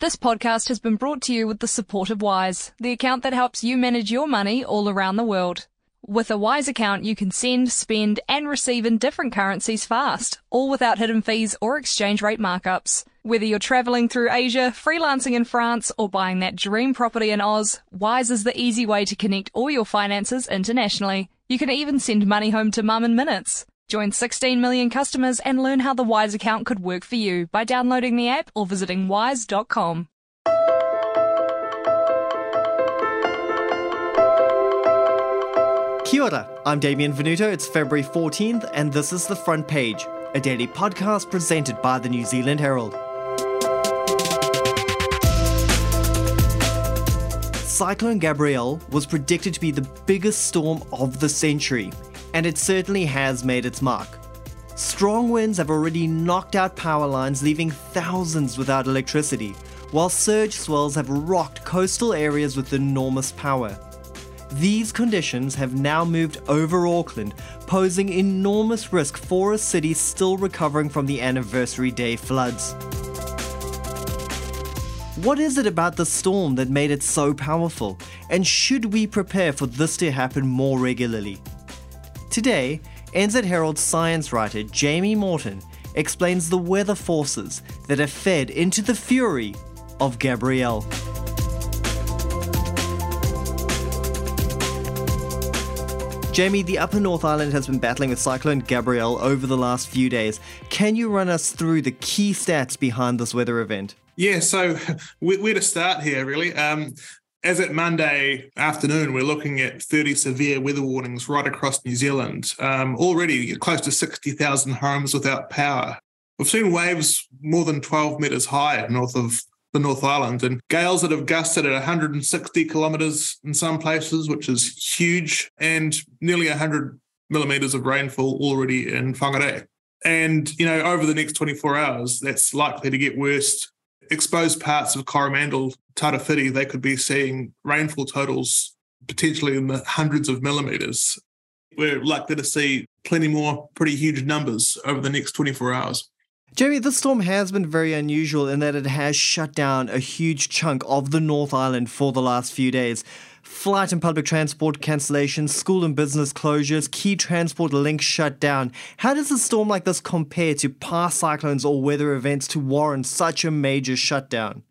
This podcast has been brought to you with the support of Wise, the account that helps you manage your money all around the world. With a Wise account, you can send, spend, and receive in different currencies fast, all without hidden fees or exchange rate markups. Whether you're traveling through Asia, freelancing in France, or buying that dream property in Oz, Wise is the easy way to connect all your finances internationally. You can even send money home to mum in minutes. Join 16 million customers and learn how the Wise account could work for you by downloading the app or visiting wise.com. Kia ora, I'm Damien Venuto. It's February 14th, and this is The Front Page, a daily podcast presented by the New Zealand Herald. Cyclone Gabrielle was predicted to be the biggest storm of the century, and it certainly has made its mark. Strong winds have already knocked out power lines, leaving thousands without electricity, while surge swells have rocked coastal areas with enormous power. These conditions have now moved over Auckland, posing enormous risk for a city still recovering from the anniversary day floods. What is it about the storm that made it so powerful? And should we prepare for this to happen more regularly? Today, NZ Herald science writer Jamie Morton explains the weather forces that have fed into the fury of Gabrielle. Jamie, the Upper North Island has been battling with Cyclone Gabrielle over the last few days. Can you run us through the key stats behind this weather event? Yeah, so where to start here, really? Um, as at Monday afternoon, we're looking at 30 severe weather warnings right across New Zealand. Um, already close to 60,000 homes without power. We've seen waves more than 12 metres high north of the North Island and gales that have gusted at 160 kilometres in some places, which is huge, and nearly 100 millimetres of rainfall already in Whangarei. And, you know, over the next 24 hours, that's likely to get worse exposed parts of Coromandel, Tairāwhiti, they could be seeing rainfall totals potentially in the hundreds of millimetres. We're likely to see plenty more pretty huge numbers over the next 24 hours. Jamie, this storm has been very unusual in that it has shut down a huge chunk of the North Island for the last few days. Flight and public transport cancellations, school and business closures, key transport links shut down. How does a storm like this compare to past cyclones or weather events to warrant such a major shutdown?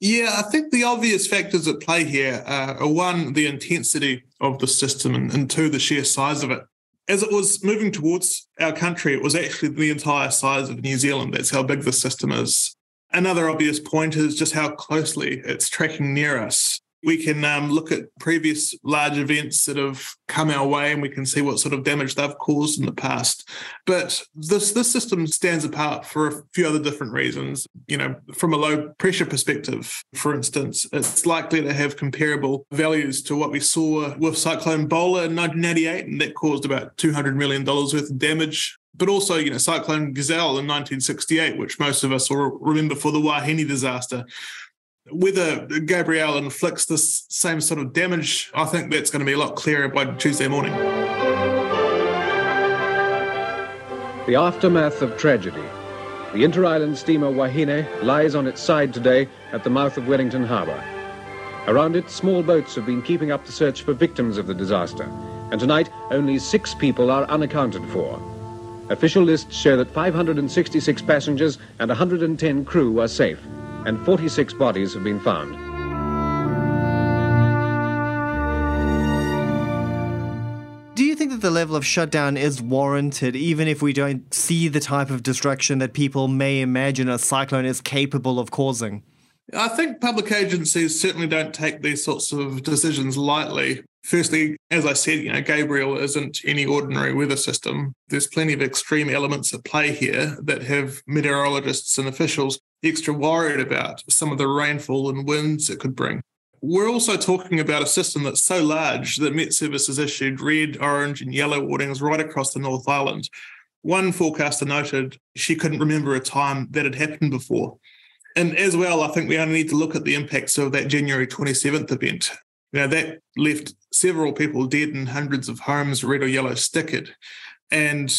Yeah, I think the obvious factors at play here uh, are one, the intensity of the system, and, and two, the sheer size of it as it was moving towards our country, it was actually the entire size of New Zealand. That's how big the system is. Another obvious point is just how closely it's tracking near us we can um, look at previous large events that have come our way and we can see what sort of damage they've caused in the past. But this this system stands apart for a few other different reasons. You know, from a low pressure perspective, for instance, it's likely to have comparable values to what we saw with Cyclone Bola in 1988, and that caused about $200 million worth of damage but also, you know, Cyclone Giselle in 1968, which most of us will remember for the Wahine disaster whether Gabrielle inflicts this same sort of damage, I think that's going to be a lot clearer by Tuesday morning. The aftermath of tragedy. The inter-island steamer Wahine lies on its side today at the mouth of Wellington Harbour. Around it, small boats have been keeping up the search for victims of the disaster, and tonight only six people are unaccounted for. Official lists show that 566 passengers and 110 crew are safe and 46 bodies have been found. Do you think that the level of shutdown is warranted, even if we don't see the type of destruction that people may imagine a cyclone is capable of causing? I think public agencies certainly don't take these sorts of decisions lightly. Firstly, as I said, you know, Gabrielle isn't any ordinary weather system. There's plenty of extreme elements at play here that have meteorologists and officials extra worried about some of the rainfall and winds it could bring. We're also talking about a system that's so large that Met Service has issued red, orange, and yellow warnings right across the North Island. One forecaster noted she couldn't remember a time that had happened before. And as well, I think we only need to look at the impacts of that January 27th event. Know, that left several people dead and hundreds of homes red or yellow stickered. And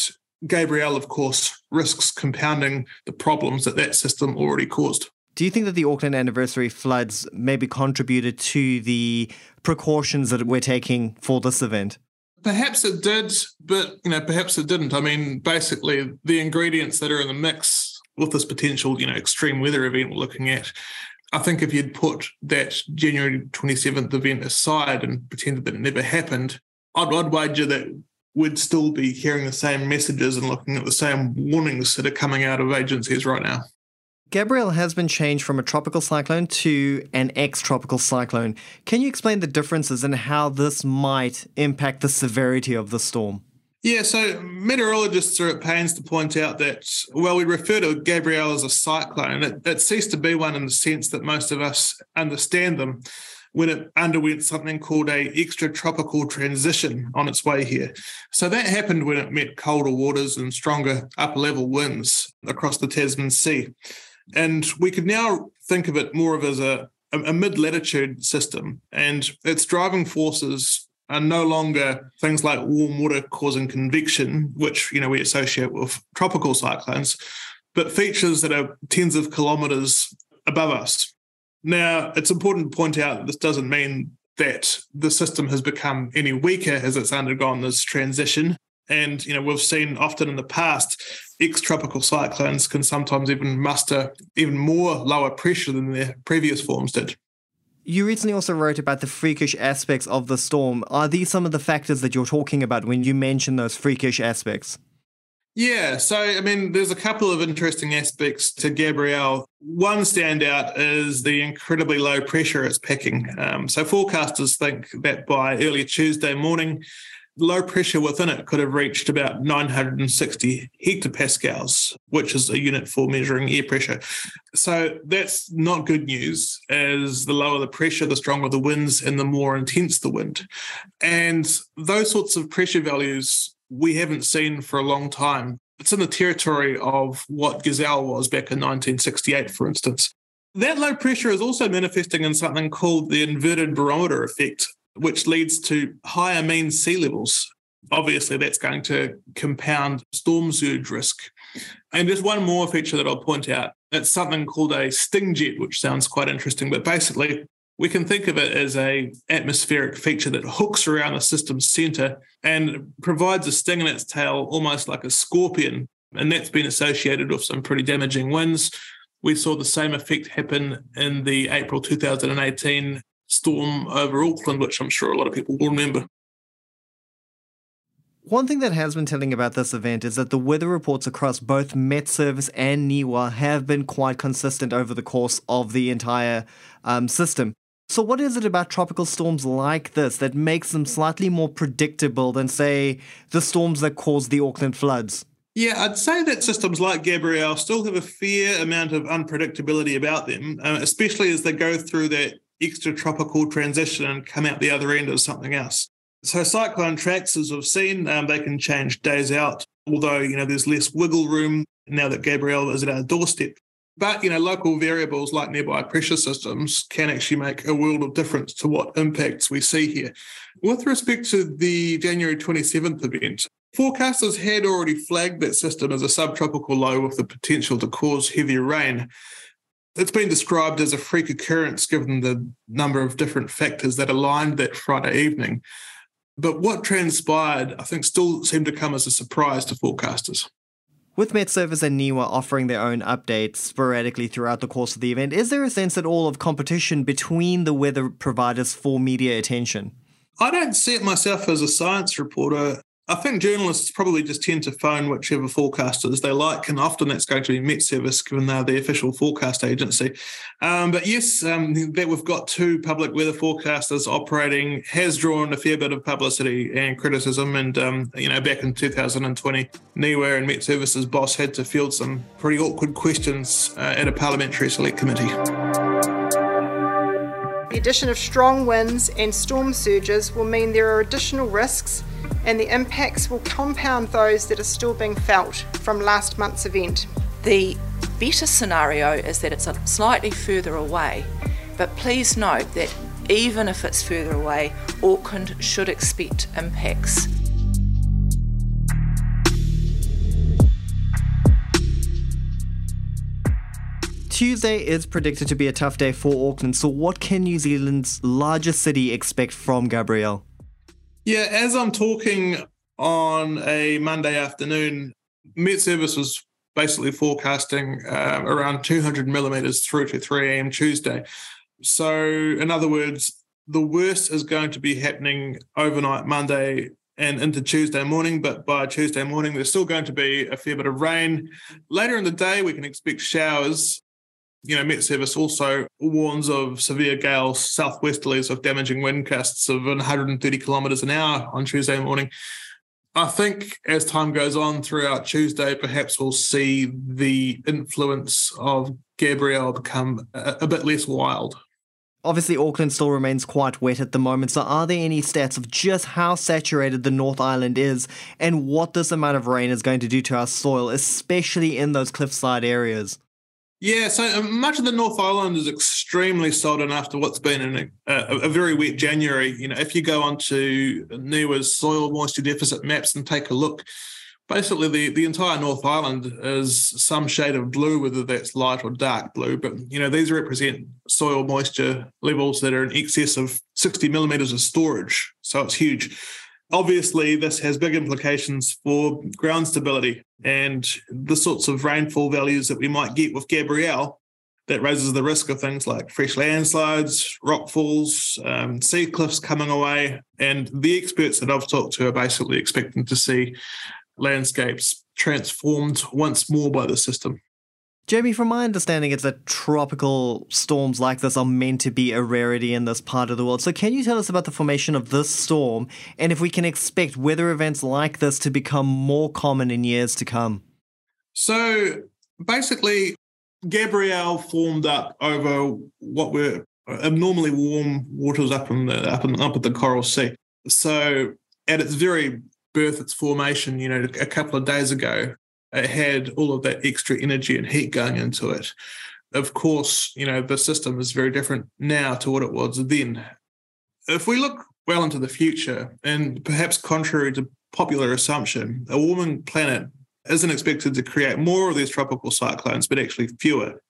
Gabrielle, of course, risks compounding the problems that that system already caused. Do you think that the Auckland anniversary floods maybe contributed to the precautions that we're taking for this event? Perhaps it did, but you know, perhaps it didn't. I mean, basically, the ingredients that are in the mix with this potential, you know, extreme weather event we're looking at. I think if you'd put that January 27th event aside and pretended that it never happened, I'd, I'd wager that we'd still be hearing the same messages and looking at the same warnings that are coming out of agencies right now. Gabrielle has been changed from a tropical cyclone to an ex tropical cyclone. Can you explain the differences and how this might impact the severity of the storm? Yeah, so meteorologists are at pains to point out that, while we refer to Gabrielle as a cyclone. It, it ceased to be one in the sense that most of us understand them when it underwent something called a extratropical transition on its way here. So that happened when it met colder waters and stronger upper level winds across the Tasman Sea. And we could now think of it more of as a, a mid latitude system, and its driving forces are no longer things like warm water causing convection, which you know we associate with tropical cyclones, but features that are tens of kilometers above us. Now, it's important to point out that this doesn't mean that the system has become any weaker as it's undergone this transition. And you know, we've seen often in the past, ex-tropical cyclones can sometimes even muster even more lower pressure than their previous forms did. You recently also wrote about the freakish aspects of the storm. Are these some of the factors that you're talking about when you mention those freakish aspects? Yeah, so I mean, there's a couple of interesting aspects to Gabrielle. One standout is the incredibly low pressure it's packing. Um, so forecasters think that by early Tuesday morning, low pressure within it could have reached about 960 hectopascals, which is a unit for measuring air pressure. So that's not good news, as the lower the pressure, the stronger the winds and the more intense the wind. And those sorts of pressure values we haven't seen for a long time. It's in the territory of what Giselle was back in 1968, for instance. That low pressure is also manifesting in something called the inverted barometer effect, which leads to higher mean sea levels. Obviously, that's going to compound storm surge risk. And there's one more feature that I'll point out. It's something called a sting jet, which sounds quite interesting, but basically we can think of it as a atmospheric feature that hooks around the system's center and provides a sting in its tail almost like a scorpion. And that's been associated with some pretty damaging winds. We saw the same effect happen in the april 2018 storm over auckland which i'm sure a lot of people will remember. One thing that has been telling about this event is that the weather reports across both Met Service and NIWA have been quite consistent over the course of the entire um, system. So, what is it about tropical storms like this that makes them slightly more predictable than, say, the storms that caused the Auckland floods? Yeah, I'd say that systems like Gabrielle still have a fair amount of unpredictability about them, uh, especially as they go through that extratropical transition and come out the other end as something else. So cyclone tracks, as we've seen, um, they can change days out, although you know there's less wiggle room now that Gabrielle is at our doorstep. But you know, local variables like nearby pressure systems can actually make a world of difference to what impacts we see here. With respect to the January 27th event, forecasters had already flagged that system as a subtropical low with the potential to cause heavy rain. It's been described as a freak occurrence given the number of different factors that aligned that Friday evening. But what transpired, I think, still seemed to come as a surprise to forecasters. With Met Service and NIWA offering their own updates sporadically throughout the course of the event, is there a sense at all of competition between the weather providers for media attention? I don't see it myself as a science reporter. I think journalists probably just tend to phone whichever forecasters they like, and often that's going to be Met Service, given they're the official forecast agency. Um, but yes, um, that we've got two public weather forecasters operating has drawn a fair bit of publicity and criticism. And um, you know, back in 2020, NIWA and Met Service's boss had to field some pretty awkward questions uh, at a parliamentary select committee. The addition of strong winds and storm surges will mean there are additional risks and the impacts will compound those that are still being felt from last month's event. The better scenario is that it's slightly further away, but please note that even if it's further away, Auckland should expect impacts. Tuesday is predicted to be a tough day for Auckland, so what can New Zealand's largest city expect from Gabrielle? Yeah, as I'm talking on a Monday afternoon, Met Service was basically forecasting uh, around 200 millimeters through to 3 a.m. Tuesday. So, in other words, the worst is going to be happening overnight Monday and into Tuesday morning, but by Tuesday morning, there's still going to be a fair bit of rain. Later in the day, we can expect showers. You know, Met Service also warns of severe gales, southwesterlies of damaging wind gusts of 130 kilometres an hour on Tuesday morning. I think as time goes on throughout Tuesday, perhaps we'll see the influence of Gabrielle become a, a bit less wild. Obviously, Auckland still remains quite wet at the moment, so are there any stats of just how saturated the North Island is and what this amount of rain is going to do to our soil, especially in those cliffside areas? Yeah, so uh, much of the North Island is extremely sodden after what's been in a, a, very wet January. You know, if you go onto NIWA's soil moisture deficit maps and take a look, basically the, the entire North Island is some shade of blue, whether that's light or dark blue. But, you know, these represent soil moisture levels that are in excess of 60 millimeters of storage. So it's huge. Obviously, this has big implications for ground stability and the sorts of rainfall values that we might get with Gabrielle. That raises the risk of things like fresh landslides, rockfalls, um, sea cliffs coming away. And the experts that I've talked to are basically expecting to see landscapes transformed once more by the system. Jamie, from my understanding, it's that tropical storms like this are meant to be a rarity in this part of the world. So, can you tell us about the formation of this storm and if we can expect weather events like this to become more common in years to come? So, basically, Gabrielle formed up over what were abnormally warm waters up in the up, in, up at the Coral Sea. So, at its very birth, its formation, you know, a couple of days ago, it had all of that extra energy and heat going into it. Of course, you know, the system is very different now to what it was then. If we look well into the future, and perhaps contrary to popular assumption, a warming planet isn't expected to create more of these tropical cyclones, but actually fewer.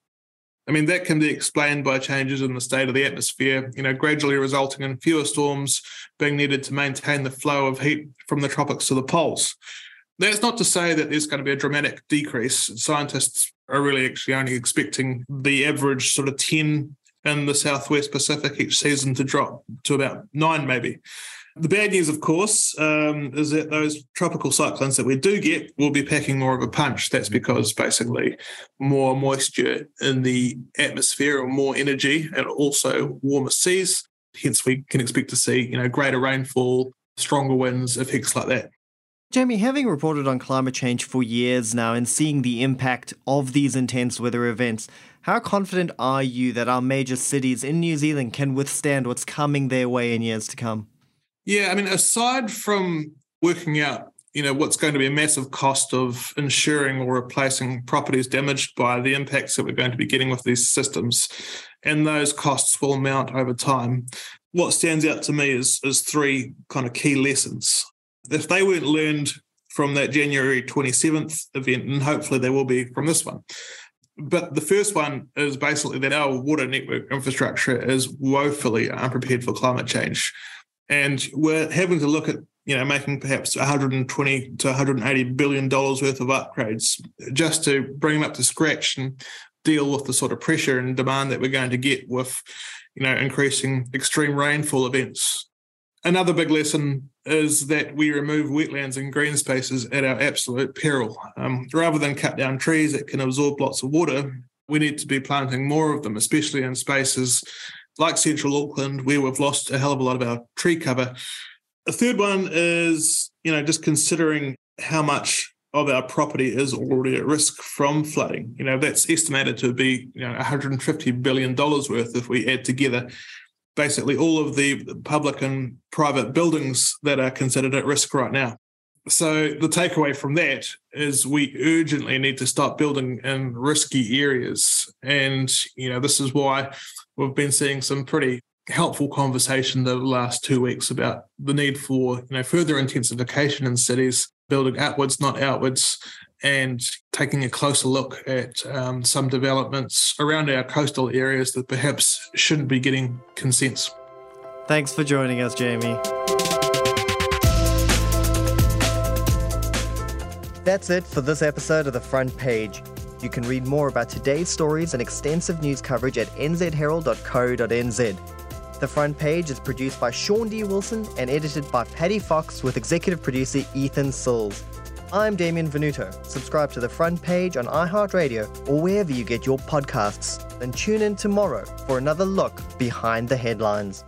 I mean, that can be explained by changes in the state of the atmosphere, you know, gradually resulting in fewer storms being needed to maintain the flow of heat from the tropics to the poles. That's not to say that there's going to be a dramatic decrease. Scientists are really actually only expecting the average sort of 10 in the Southwest Pacific each season to drop to about nine, maybe. The bad news, of course, um, is that those tropical cyclones that we do get will be packing more of a punch. That's because basically more moisture in the atmosphere or more energy and also warmer seas. Hence, we can expect to see you know greater rainfall, stronger winds, effects like that. Jamie, having reported on climate change for years now and seeing the impact of these intense weather events, how confident are you that our major cities in New Zealand can withstand what's coming their way in years to come? Yeah, I mean, aside from working out, you know, what's going to be a massive cost of insuring or replacing properties damaged by the impacts that we're going to be getting with these systems, and those costs will mount over time. What stands out to me is is three kind of key lessons. If they weren't learned from that January 27th event, and hopefully they will be from this one. But the first one is basically that our water network infrastructure is woefully unprepared for climate change and we're having to look at you know making perhaps 120 to 180 billion dollars worth of upgrades just to bring them up to scratch and deal with the sort of pressure and demand that we're going to get with you know increasing extreme rainfall events another big lesson is that we remove wetlands and green spaces at our absolute peril um, rather than cut down trees that can absorb lots of water we need to be planting more of them especially in spaces like central Auckland, where we've lost a hell of a lot of our tree cover. A third one is, you know, just considering how much of our property is already at risk from flooding. You know, that's estimated to be, you know, 150 billion dollars worth if we add together basically all of the public and private buildings that are considered at risk right now. So the takeaway from that is we urgently need to stop building in risky areas. And, you know, this is why we've been seeing some pretty helpful conversation the last two weeks about the need for, you know, further intensification in cities, building outwards, not outwards, and taking a closer look at um, some developments around our coastal areas that perhaps shouldn't be getting consents. Thanks for joining us, Jamie. That's it for this episode of The Front Page. You can read more about today's stories and extensive news coverage at nzherald.co.nz. The Front Page is produced by Shaun D. Wilson and edited by Paddy Fox with executive producer Ethan Sills. I'm Damien Venuto. Subscribe to The Front Page on iHeartRadio or wherever you get your podcasts. Then tune in tomorrow for another look behind the headlines.